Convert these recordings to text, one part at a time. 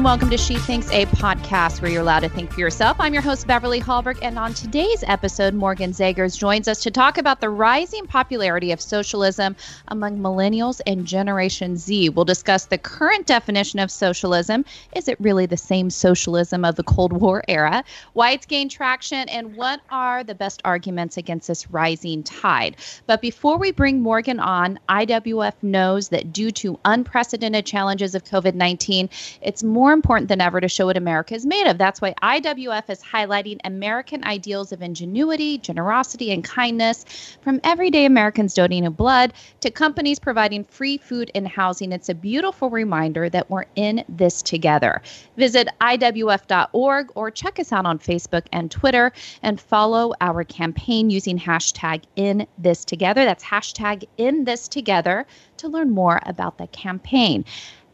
and welcome to She Thinks, a podcast where you're allowed to think for yourself. I'm your host, Beverly Hallberg, and on today's episode, Morgan Zegers joins us to talk about the rising popularity of socialism among millennials and Generation Z. We'll discuss the current definition of socialism. Is it really the same socialism of the Cold War era? Why it's gained traction, and what are the best arguments against this rising tide? But before we bring Morgan on, IWF knows that due to unprecedented challenges of COVID 19, it's more important than ever to show what America is made of. That's why IWF is highlighting American ideals of ingenuity, generosity, and kindness from everyday Americans donating blood to companies providing free food and housing. It's a beautiful reminder that we're in this together. Visit IWF.org or check us out on Facebook and Twitter and follow our campaign using hashtag in this together. That's hashtag in this together to learn more about the campaign.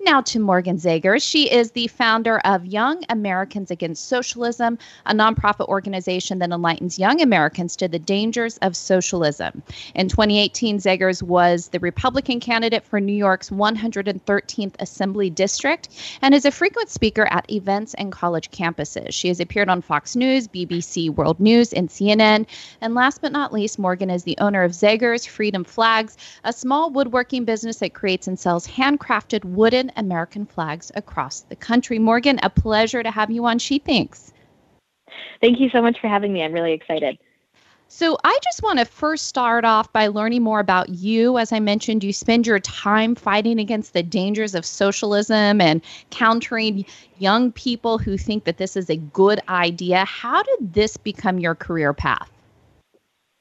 Now to Morgan Zager. She is the founder of Young Americans Against Socialism, a nonprofit organization that enlightens young Americans to the dangers of socialism. In 2018, Zegers was the Republican candidate for New York's 113th Assembly District and is a frequent speaker at events and college campuses. She has appeared on Fox News, BBC World News, and CNN. And last but not least, Morgan is the owner of Zegers Freedom Flags, a small woodworking business that creates and sells handcrafted wooden American flags across the country. Morgan, a pleasure to have you on She Thinks. Thank you so much for having me. I'm really excited. So, I just want to first start off by learning more about you. As I mentioned, you spend your time fighting against the dangers of socialism and countering young people who think that this is a good idea. How did this become your career path?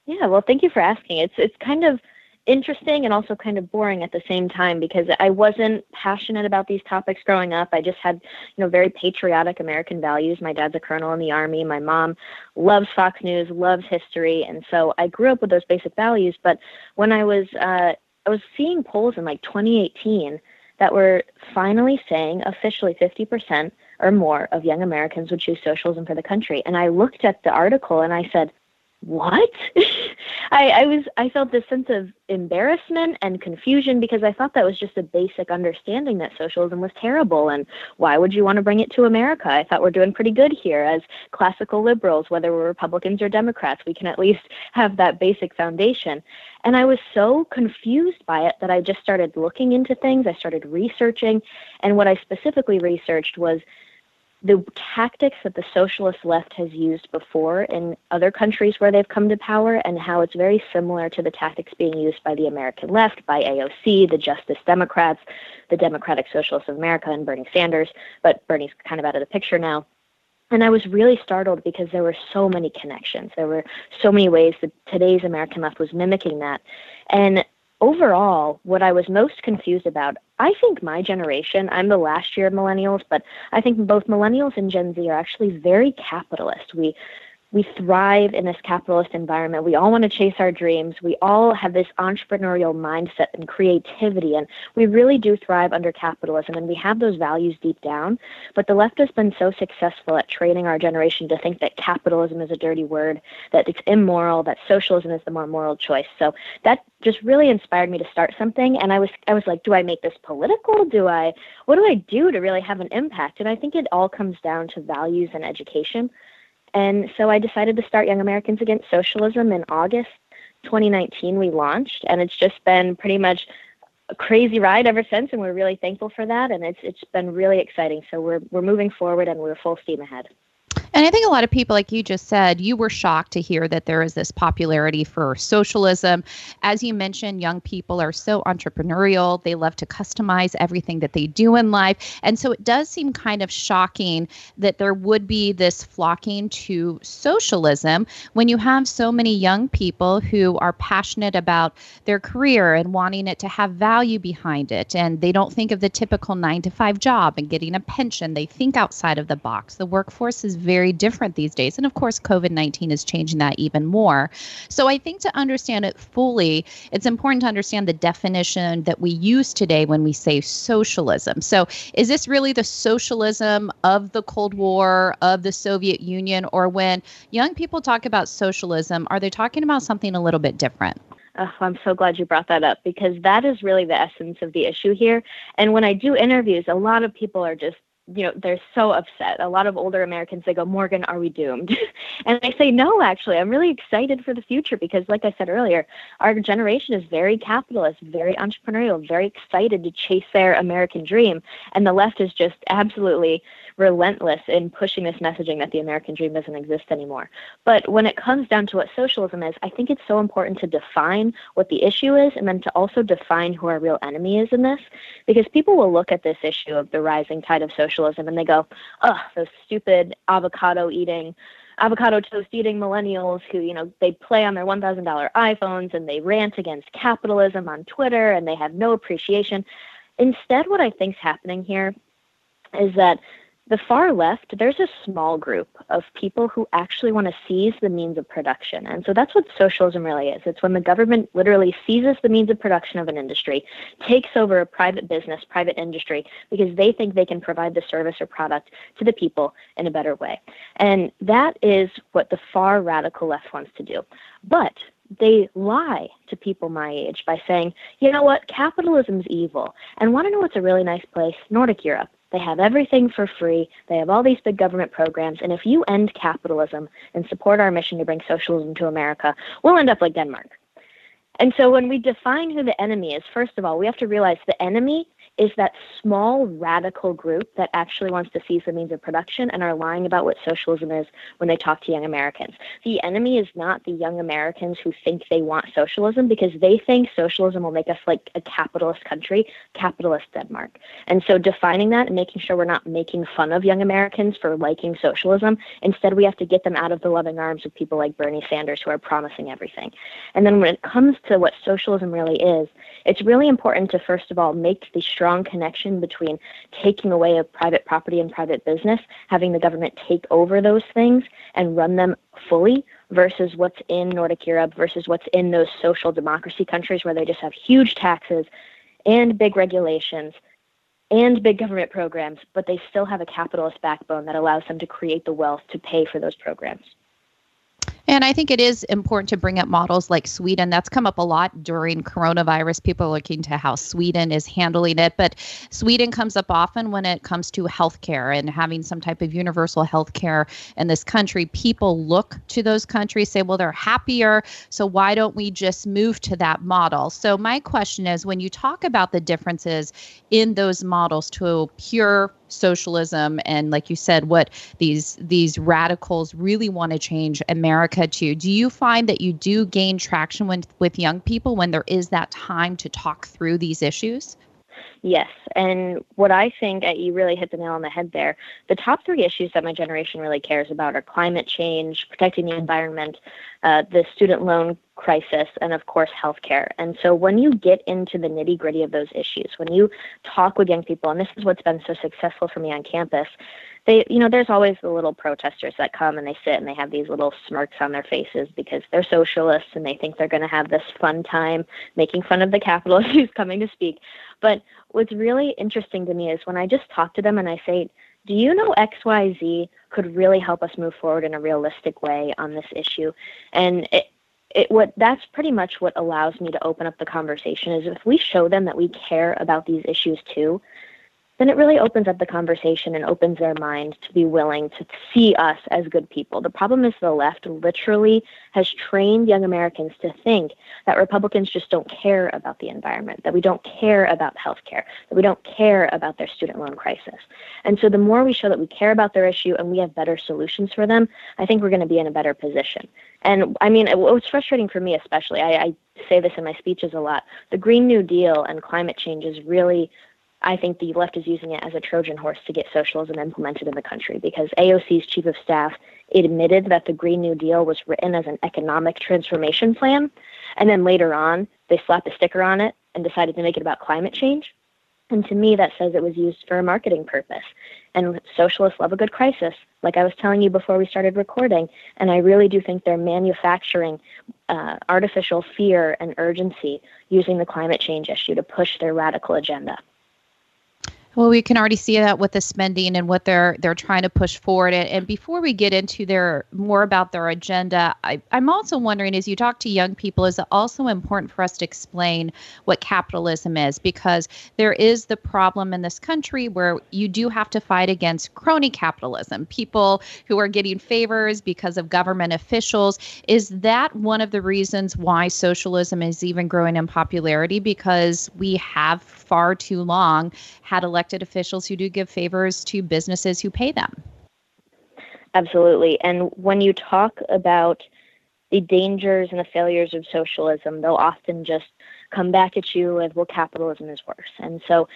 Yeah, well, thank you for asking. It's it's kind of interesting and also kind of boring at the same time because I wasn't passionate about these topics growing up. I just had, you know, very patriotic American values. My dad's a colonel in the army. My mom loves Fox News, loves history, and so I grew up with those basic values. But when I was uh, I was seeing polls in like 2018 that were finally saying officially 50% or more of young Americans would choose socialism for the country. And I looked at the article and I said, what? I, I was I felt this sense of embarrassment and confusion because I thought that was just a basic understanding that socialism was terrible and why would you want to bring it to America? I thought we're doing pretty good here as classical liberals, whether we're Republicans or Democrats, we can at least have that basic foundation. And I was so confused by it that I just started looking into things. I started researching, and what I specifically researched was the tactics that the socialist left has used before in other countries where they've come to power and how it's very similar to the tactics being used by the American left, by AOC, the Justice Democrats, the Democratic Socialists of America, and Bernie Sanders. But Bernie's kind of out of the picture now. And I was really startled because there were so many connections. There were so many ways that today's American left was mimicking that. And overall, what I was most confused about, I think my generation, I'm the last year of millennials, but I think both millennials and Gen Z are actually very capitalist. We we thrive in this capitalist environment. We all want to chase our dreams. We all have this entrepreneurial mindset and creativity, and we really do thrive under capitalism, and we have those values deep down. But the left has been so successful at training our generation to think that capitalism is a dirty word, that it's immoral, that socialism is the more moral choice. So that just really inspired me to start something, and I was I was like, do I make this political? Do I what do I do to really have an impact? And I think it all comes down to values and education. And so I decided to start Young Americans Against Socialism in August 2019. We launched, and it's just been pretty much a crazy ride ever since, and we're really thankful for that. And it's it's been really exciting. So we're we're moving forward, and we're full steam ahead. And I think a lot of people, like you just said, you were shocked to hear that there is this popularity for socialism. As you mentioned, young people are so entrepreneurial. They love to customize everything that they do in life. And so it does seem kind of shocking that there would be this flocking to socialism when you have so many young people who are passionate about their career and wanting it to have value behind it. And they don't think of the typical nine to five job and getting a pension. They think outside of the box. The workforce is very very different these days. And of course, COVID 19 is changing that even more. So I think to understand it fully, it's important to understand the definition that we use today when we say socialism. So is this really the socialism of the Cold War, of the Soviet Union, or when young people talk about socialism, are they talking about something a little bit different? Oh, I'm so glad you brought that up because that is really the essence of the issue here. And when I do interviews, a lot of people are just you know, they're so upset. A lot of older Americans, they go, Morgan, are we doomed? and I say, no, actually, I'm really excited for the future because, like I said earlier, our generation is very capitalist, very entrepreneurial, very excited to chase their American dream. And the left is just absolutely relentless in pushing this messaging that the American dream doesn't exist anymore. But when it comes down to what socialism is, I think it's so important to define what the issue is and then to also define who our real enemy is in this because people will look at this issue of the rising tide of socialism and they go, oh, those stupid avocado eating avocado toast eating millennials who, you know, they play on their $1,000 iPhones and they rant against capitalism on Twitter and they have no appreciation. Instead, what I think is happening here is that the far left, there's a small group of people who actually want to seize the means of production. And so that's what socialism really is. It's when the government literally seizes the means of production of an industry, takes over a private business, private industry, because they think they can provide the service or product to the people in a better way. And that is what the far radical left wants to do. But they lie to people my age by saying, you know what, capitalism's evil. And want to know what's a really nice place? Nordic Europe. They have everything for free. They have all these big government programs. And if you end capitalism and support our mission to bring socialism to America, we'll end up like Denmark. And so when we define who the enemy is, first of all, we have to realize the enemy is that small radical group that actually wants to seize the means of production and are lying about what socialism is when they talk to young Americans. The enemy is not the young Americans who think they want socialism because they think socialism will make us like a capitalist country, capitalist Denmark. And so defining that and making sure we're not making fun of young Americans for liking socialism, instead we have to get them out of the loving arms of people like Bernie Sanders who are promising everything. And then when it comes to what socialism really is, it's really important to first of all make the strong strong connection between taking away a private property and private business, having the government take over those things and run them fully versus what's in Nordic Europe versus what's in those social democracy countries where they just have huge taxes and big regulations and big government programs, but they still have a capitalist backbone that allows them to create the wealth to pay for those programs. And I think it is important to bring up models like Sweden. That's come up a lot during coronavirus. People are looking to how Sweden is handling it. But Sweden comes up often when it comes to healthcare and having some type of universal healthcare in this country. People look to those countries, say, well, they're happier. So why don't we just move to that model? So my question is when you talk about the differences in those models to pure socialism and like you said what these these radicals really want to change america to. Do you find that you do gain traction when, with young people when there is that time to talk through these issues Yes. And what I think you really hit the nail on the head there. The top three issues that my generation really cares about are climate change, protecting the environment, uh, the student loan crisis, and of course, healthcare. And so when you get into the nitty gritty of those issues, when you talk with young people, and this is what's been so successful for me on campus, they, you know, there's always the little protesters that come and they sit and they have these little smirks on their faces because they're socialists and they think they're going to have this fun time making fun of the capitalist who's coming to speak. But what's really interesting to me is when I just talk to them and I say, do you know XYZ could really help us move forward in a realistic way on this issue? And it, it what that's pretty much what allows me to open up the conversation is if we show them that we care about these issues too, then it really opens up the conversation and opens their mind to be willing to see us as good people. The problem is the left literally has trained young Americans to think that Republicans just don't care about the environment, that we don't care about healthcare, that we don't care about their student loan crisis. And so the more we show that we care about their issue and we have better solutions for them, I think we're going to be in a better position. And I mean, what's frustrating for me, especially, I, I say this in my speeches a lot the Green New Deal and climate change is really I think the left is using it as a Trojan horse to get socialism implemented in the country because AOC's chief of staff admitted that the Green New Deal was written as an economic transformation plan. And then later on, they slapped a sticker on it and decided to make it about climate change. And to me, that says it was used for a marketing purpose. And socialists love a good crisis, like I was telling you before we started recording. And I really do think they're manufacturing uh, artificial fear and urgency using the climate change issue to push their radical agenda. Well, we can already see that with the spending and what they're they're trying to push forward. And, before we get into their more about their agenda, I, I'm also wondering, as you talk to young people, is it also important for us to explain what capitalism is? Because there is the problem in this country where you do have to fight against crony capitalism, people who are getting favors because of government officials. Is that one of the reasons why socialism is even growing in popularity? Because we have far too long had elected officials who do give favors to businesses who pay them. Absolutely. And when you talk about the dangers and the failures of socialism, they'll often just come back at you with, well, capitalism is worse. And so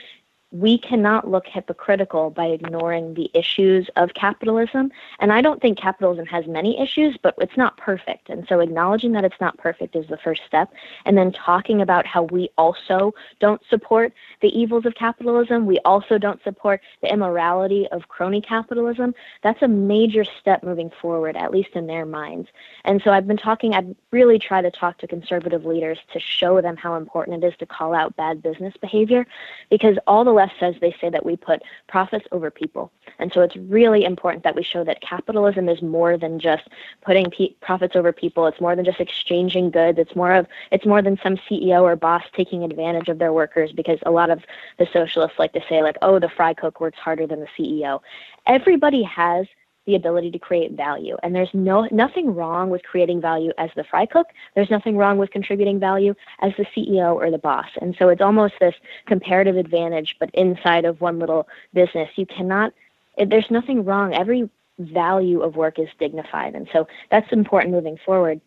we cannot look hypocritical by ignoring the issues of capitalism. And I don't think capitalism has many issues, but it's not perfect. And so acknowledging that it's not perfect is the first step. And then talking about how we also don't support the evils of capitalism. We also don't support the immorality of crony capitalism. That's a major step moving forward, at least in their minds. And so I've been talking, I've really tried to talk to conservative leaders to show them how important it is to call out bad business behavior because all the left says they say that we put profits over people. And so it's really important that we show that capitalism is more than just putting pe- profits over people. It's more than just exchanging goods. It's more of it's more than some CEO or boss taking advantage of their workers because a lot of the socialists like to say like, "Oh, the fry cook works harder than the CEO." Everybody has the ability to create value. And there's no nothing wrong with creating value as the fry cook. There's nothing wrong with contributing value as the CEO or the boss. And so it's almost this comparative advantage, but inside of one little business. You cannot there's nothing wrong. Every value of work is dignified. And so that's important moving forward.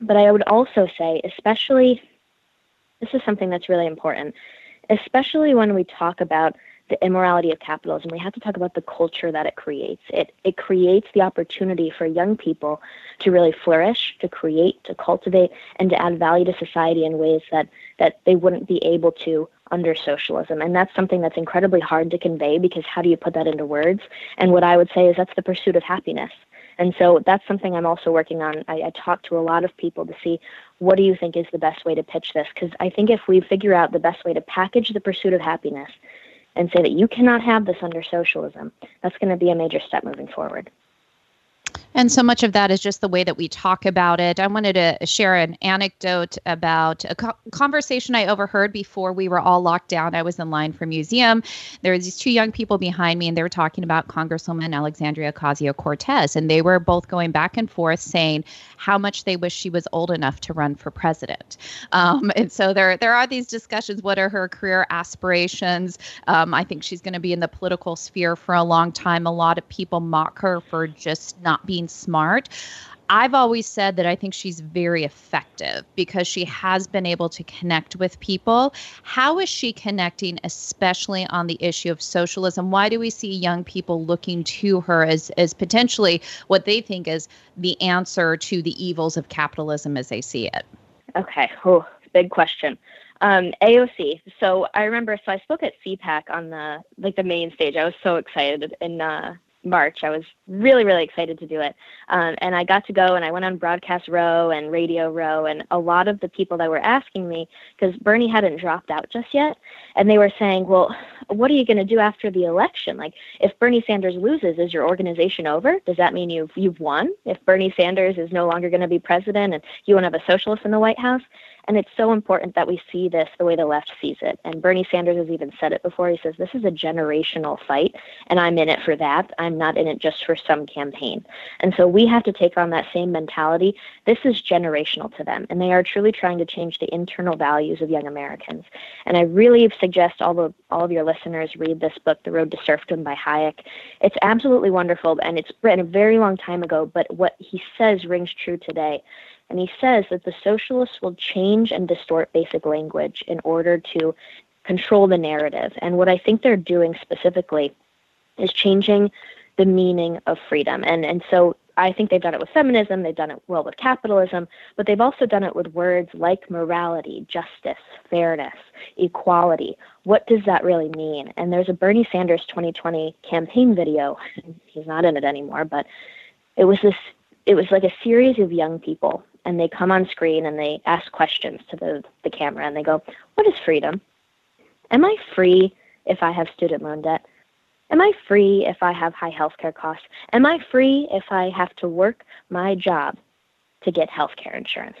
But I would also say, especially this is something that's really important, especially when we talk about the immorality of capitalism, we have to talk about the culture that it creates. It it creates the opportunity for young people to really flourish, to create, to cultivate, and to add value to society in ways that that they wouldn't be able to under socialism. And that's something that's incredibly hard to convey because how do you put that into words? And what I would say is that's the pursuit of happiness. And so that's something I'm also working on. I, I talk to a lot of people to see what do you think is the best way to pitch this? Because I think if we figure out the best way to package the pursuit of happiness and say that you cannot have this under socialism, that's going to be a major step moving forward. And so much of that is just the way that we talk about it. I wanted to share an anecdote about a co- conversation I overheard before we were all locked down. I was in line for museum. There were these two young people behind me, and they were talking about Congresswoman Alexandria Ocasio Cortez. And they were both going back and forth saying how much they wish she was old enough to run for president. Um, and so there, there are these discussions. What are her career aspirations? Um, I think she's going to be in the political sphere for a long time. A lot of people mock her for just not being smart. I've always said that I think she's very effective because she has been able to connect with people. How is she connecting, especially on the issue of socialism? Why do we see young people looking to her as, as potentially what they think is the answer to the evils of capitalism as they see it? Okay, oh, big question. Um, AOC. So I remember, so I spoke at CPAC on the like the main stage. I was so excited, and uh, March. I was really, really excited to do it. Um, and I got to go and I went on Broadcast Row and Radio Row. And a lot of the people that were asking me, because Bernie hadn't dropped out just yet, and they were saying, well, what are you going to do after the election? Like, if Bernie Sanders loses, is your organization over? Does that mean you've, you've won? If Bernie Sanders is no longer going to be president and you won't have a socialist in the White House? And it's so important that we see this the way the left sees it. And Bernie Sanders has even said it before. He says, This is a generational fight, and I'm in it for that. I'm not in it just for some campaign. And so we have to take on that same mentality. This is generational to them, and they are truly trying to change the internal values of young Americans. And I really suggest all of, all of your listeners read this book, The Road to Serfdom by Hayek. It's absolutely wonderful, and it's written a very long time ago, but what he says rings true today. And he says that the socialists will change and distort basic language in order to control the narrative. And what I think they're doing specifically is changing the meaning of freedom. And and so I think they've done it with feminism, they've done it well with capitalism, but they've also done it with words like morality, justice, fairness, equality. What does that really mean? And there's a Bernie Sanders 2020 campaign video. He's not in it anymore, but it was this it was like a series of young people and they come on screen and they ask questions to the, the camera and they go, What is freedom? Am I free if I have student loan debt? Am I free if I have high healthcare costs? Am I free if I have to work my job to get healthcare insurance?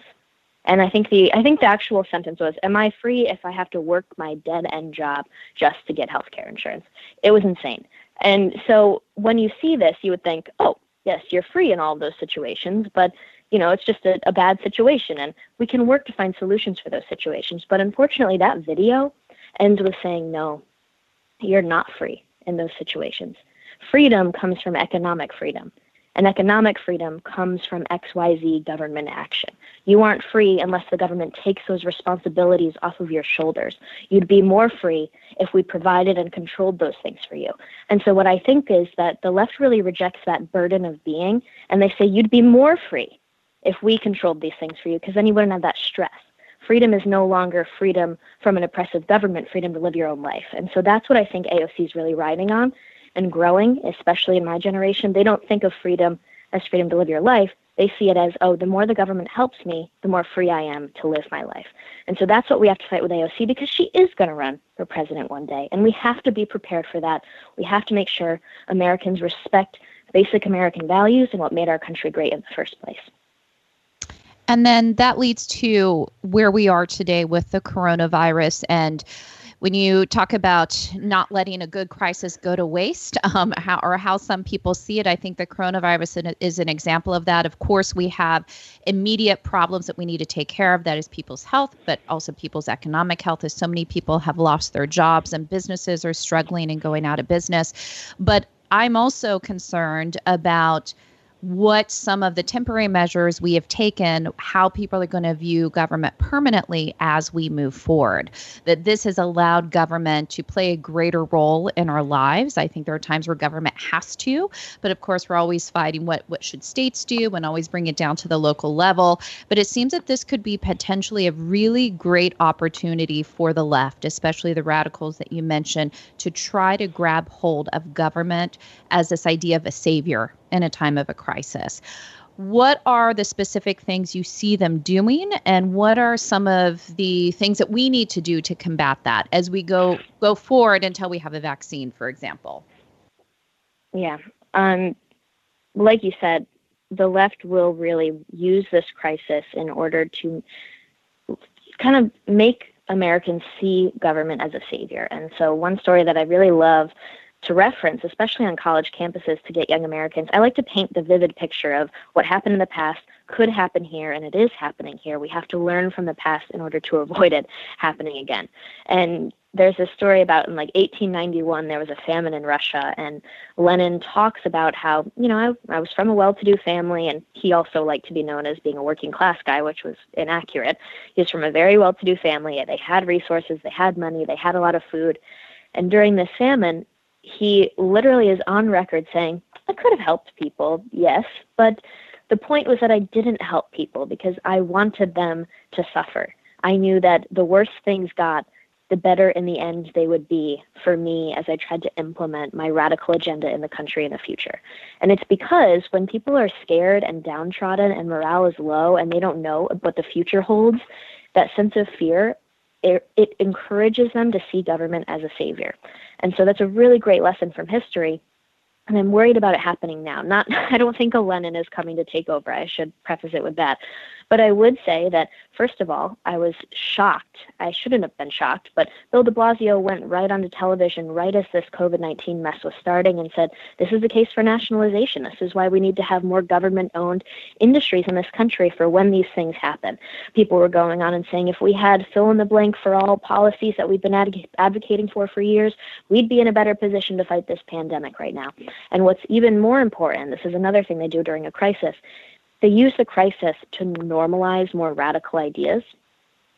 And I think the I think the actual sentence was, "Am I free if I have to work my dead end job just to get healthcare insurance?" It was insane. And so when you see this, you would think, "Oh, yes, you're free in all those situations, but you know, it's just a, a bad situation and we can work to find solutions for those situations." But unfortunately, that video ends with saying, "No, you're not free in those situations. Freedom comes from economic freedom, and economic freedom comes from XYZ government action. You aren't free unless the government takes those responsibilities off of your shoulders. You'd be more free if we provided and controlled those things for you. And so, what I think is that the left really rejects that burden of being, and they say you'd be more free if we controlled these things for you, because then you wouldn't have that stress freedom is no longer freedom from an oppressive government, freedom to live your own life. And so that's what I think AOC is really riding on and growing, especially in my generation. They don't think of freedom as freedom to live your life. They see it as, oh, the more the government helps me, the more free I am to live my life. And so that's what we have to fight with AOC because she is going to run for president one day. And we have to be prepared for that. We have to make sure Americans respect basic American values and what made our country great in the first place. And then that leads to where we are today with the coronavirus. And when you talk about not letting a good crisis go to waste, um, how, or how some people see it, I think the coronavirus is an example of that. Of course, we have immediate problems that we need to take care of. That is people's health, but also people's economic health, as so many people have lost their jobs and businesses are struggling and going out of business. But I'm also concerned about what some of the temporary measures we have taken, how people are going to view government permanently as we move forward. That this has allowed government to play a greater role in our lives. I think there are times where government has to, but of course, we're always fighting what, what should states do and always bring it down to the local level. But it seems that this could be potentially a really great opportunity for the left, especially the radicals that you mentioned, to try to grab hold of government as this idea of a savior in a time of a crisis. What are the specific things you see them doing, and what are some of the things that we need to do to combat that as we go go forward until we have a vaccine, for example? Yeah, um, like you said, the left will really use this crisis in order to kind of make Americans see government as a savior. And so, one story that I really love to reference, especially on college campuses to get young Americans. I like to paint the vivid picture of what happened in the past could happen here and it is happening here. We have to learn from the past in order to avoid it happening again. And there's a story about in like 1891 there was a famine in Russia and Lenin talks about how, you know, I, I was from a well-to-do family and he also liked to be known as being a working class guy, which was inaccurate. He was from a very well-to-do family. They had resources, they had money, they had a lot of food. And during this famine, he literally is on record saying, I could have helped people, yes, but the point was that I didn't help people because I wanted them to suffer. I knew that the worse things got, the better in the end they would be for me as I tried to implement my radical agenda in the country in the future. And it's because when people are scared and downtrodden and morale is low and they don't know what the future holds, that sense of fear it, it encourages them to see government as a savior. And so that's a really great lesson from history and I'm worried about it happening now. Not, I don't think a Lenin is coming to take over. I should preface it with that. But I would say that, first of all, I was shocked. I shouldn't have been shocked, but Bill de Blasio went right onto television right as this COVID 19 mess was starting and said, This is the case for nationalization. This is why we need to have more government owned industries in this country for when these things happen. People were going on and saying, If we had fill in the blank for all policies that we've been ad- advocating for for years, we'd be in a better position to fight this pandemic right now. And what's even more important, this is another thing they do during a crisis, they use the crisis to normalize more radical ideas.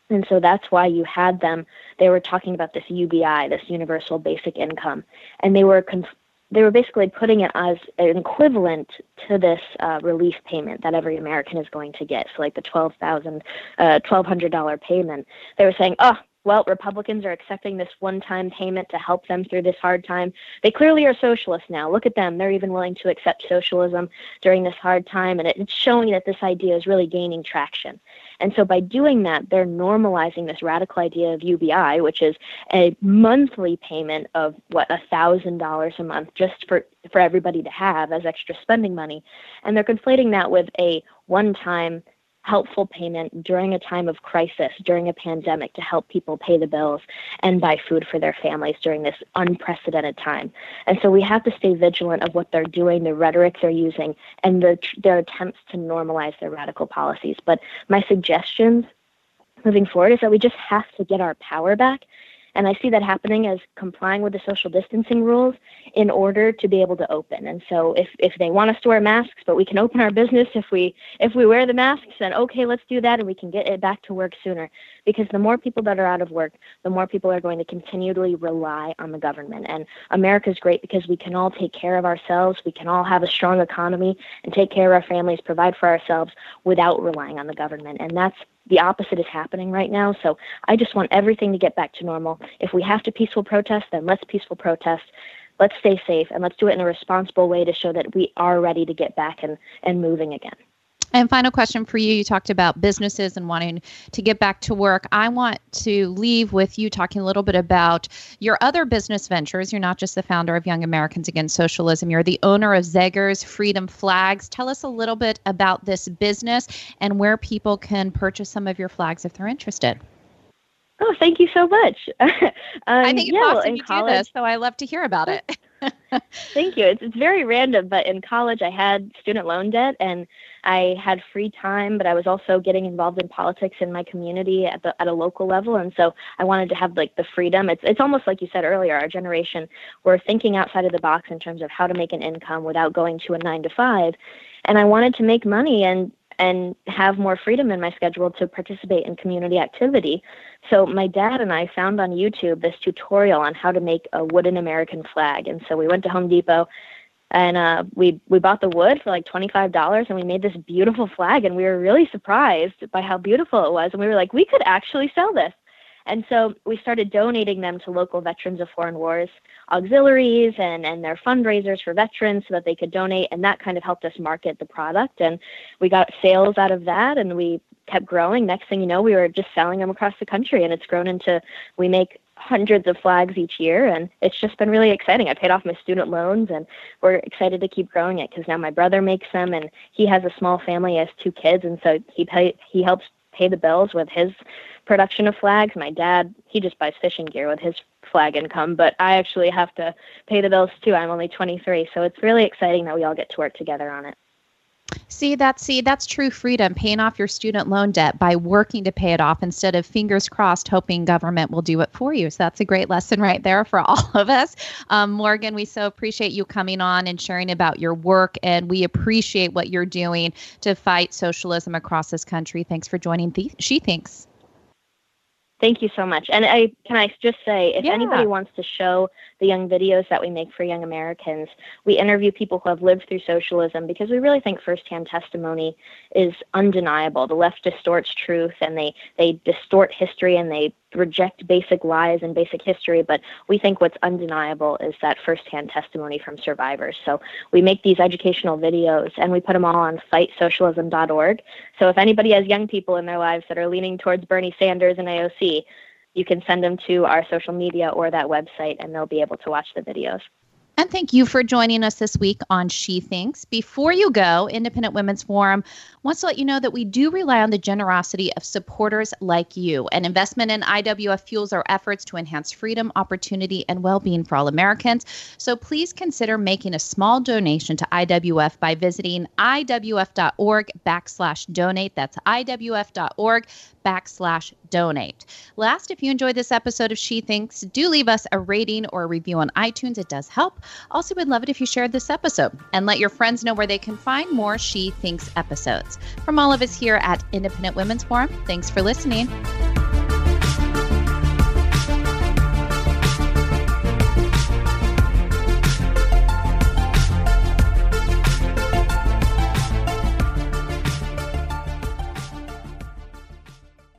And so that's why you had them, they were talking about this UBI, this universal basic income, and they were conf- they were basically putting it as an equivalent to this uh, relief payment that every American is going to get. So, like the twelve thousand, uh, twelve hundred dollar payment, they were saying, "Oh, well, Republicans are accepting this one time payment to help them through this hard time. They clearly are socialists now. Look at them. They're even willing to accept socialism during this hard time. And it's showing that this idea is really gaining traction. And so by doing that, they're normalizing this radical idea of UBI, which is a monthly payment of what a thousand dollars a month just for for everybody to have as extra spending money. And they're conflating that with a one time helpful payment during a time of crisis, during a pandemic, to help people pay the bills and buy food for their families during this unprecedented time. And so we have to stay vigilant of what they're doing, the rhetoric they're using, and the, their attempts to normalize their radical policies. But my suggestions moving forward is that we just have to get our power back and I see that happening as complying with the social distancing rules in order to be able to open. And so if, if they want us to wear masks, but we can open our business if we if we wear the masks, then okay, let's do that and we can get it back to work sooner. Because the more people that are out of work, the more people are going to continually rely on the government. And America is great because we can all take care of ourselves, we can all have a strong economy and take care of our families, provide for ourselves without relying on the government. And that's the opposite is happening right now. So I just want everything to get back to normal. If we have to peaceful protest, then let's peaceful protest. Let's stay safe and let's do it in a responsible way to show that we are ready to get back and, and moving again. And final question for you. You talked about businesses and wanting to get back to work. I want to leave with you talking a little bit about your other business ventures. You're not just the founder of Young Americans Against Socialism, you're the owner of Zeger's Freedom Flags. Tell us a little bit about this business and where people can purchase some of your flags if they're interested. Oh, thank you so much. um, I think it's yeah, awesome you college, do this, so I love to hear about it. thank you. It's, it's very random, but in college I had student loan debt and I had free time, but I was also getting involved in politics in my community at the at a local level, and so I wanted to have like the freedom. It's it's almost like you said earlier. Our generation we're thinking outside of the box in terms of how to make an income without going to a nine to five, and I wanted to make money and and have more freedom in my schedule to participate in community activity. So my dad and I found on YouTube this tutorial on how to make a wooden American flag. And so we went to Home Depot and uh, we we bought the wood for like twenty five dollars, and we made this beautiful flag, and we were really surprised by how beautiful it was, and we were like, we could actually sell this. And so we started donating them to local veterans of foreign wars auxiliaries and, and their fundraisers for veterans so that they could donate. And that kind of helped us market the product. And we got sales out of that and we kept growing. Next thing you know, we were just selling them across the country. And it's grown into we make hundreds of flags each year and it's just been really exciting i paid off my student loans and we're excited to keep growing it because now my brother makes them and he has a small family he has two kids and so he pay, he helps pay the bills with his production of flags. My dad he just buys fishing gear with his flag income but i actually have to pay the bills too. I'm only 23 so it's really exciting that we all get to work together on it See that's see that's true freedom, paying off your student loan debt by working to pay it off instead of fingers crossed hoping government will do it for you. So that's a great lesson right there for all of us. Um, Morgan, we so appreciate you coming on and sharing about your work, and we appreciate what you're doing to fight socialism across this country. Thanks for joining. The- she thinks. Thank you so much. And I can I just say, if yeah. anybody wants to show the young videos that we make for young Americans, we interview people who have lived through socialism because we really think firsthand testimony is undeniable. The left distorts truth and they they distort history and they reject basic lies and basic history, but we think what's undeniable is that firsthand testimony from survivors. So we make these educational videos and we put them all on fightsocialism.org. So if anybody has young people in their lives that are leaning towards Bernie Sanders and AOC, you can send them to our social media or that website and they'll be able to watch the videos. And thank you for joining us this week on She Thinks. Before you go, Independent Women's Forum wants to let you know that we do rely on the generosity of supporters like you. An investment in IWF fuels our efforts to enhance freedom, opportunity, and well being for all Americans. So please consider making a small donation to IWF by visiting IWF.org backslash donate. That's IWF.org backslash donate. Last, if you enjoyed this episode of She Thinks, do leave us a rating or a review on iTunes. It does help. Also, would love it if you shared this episode and let your friends know where they can find more She Thinks episodes. From all of us here at Independent Women's Forum, thanks for listening.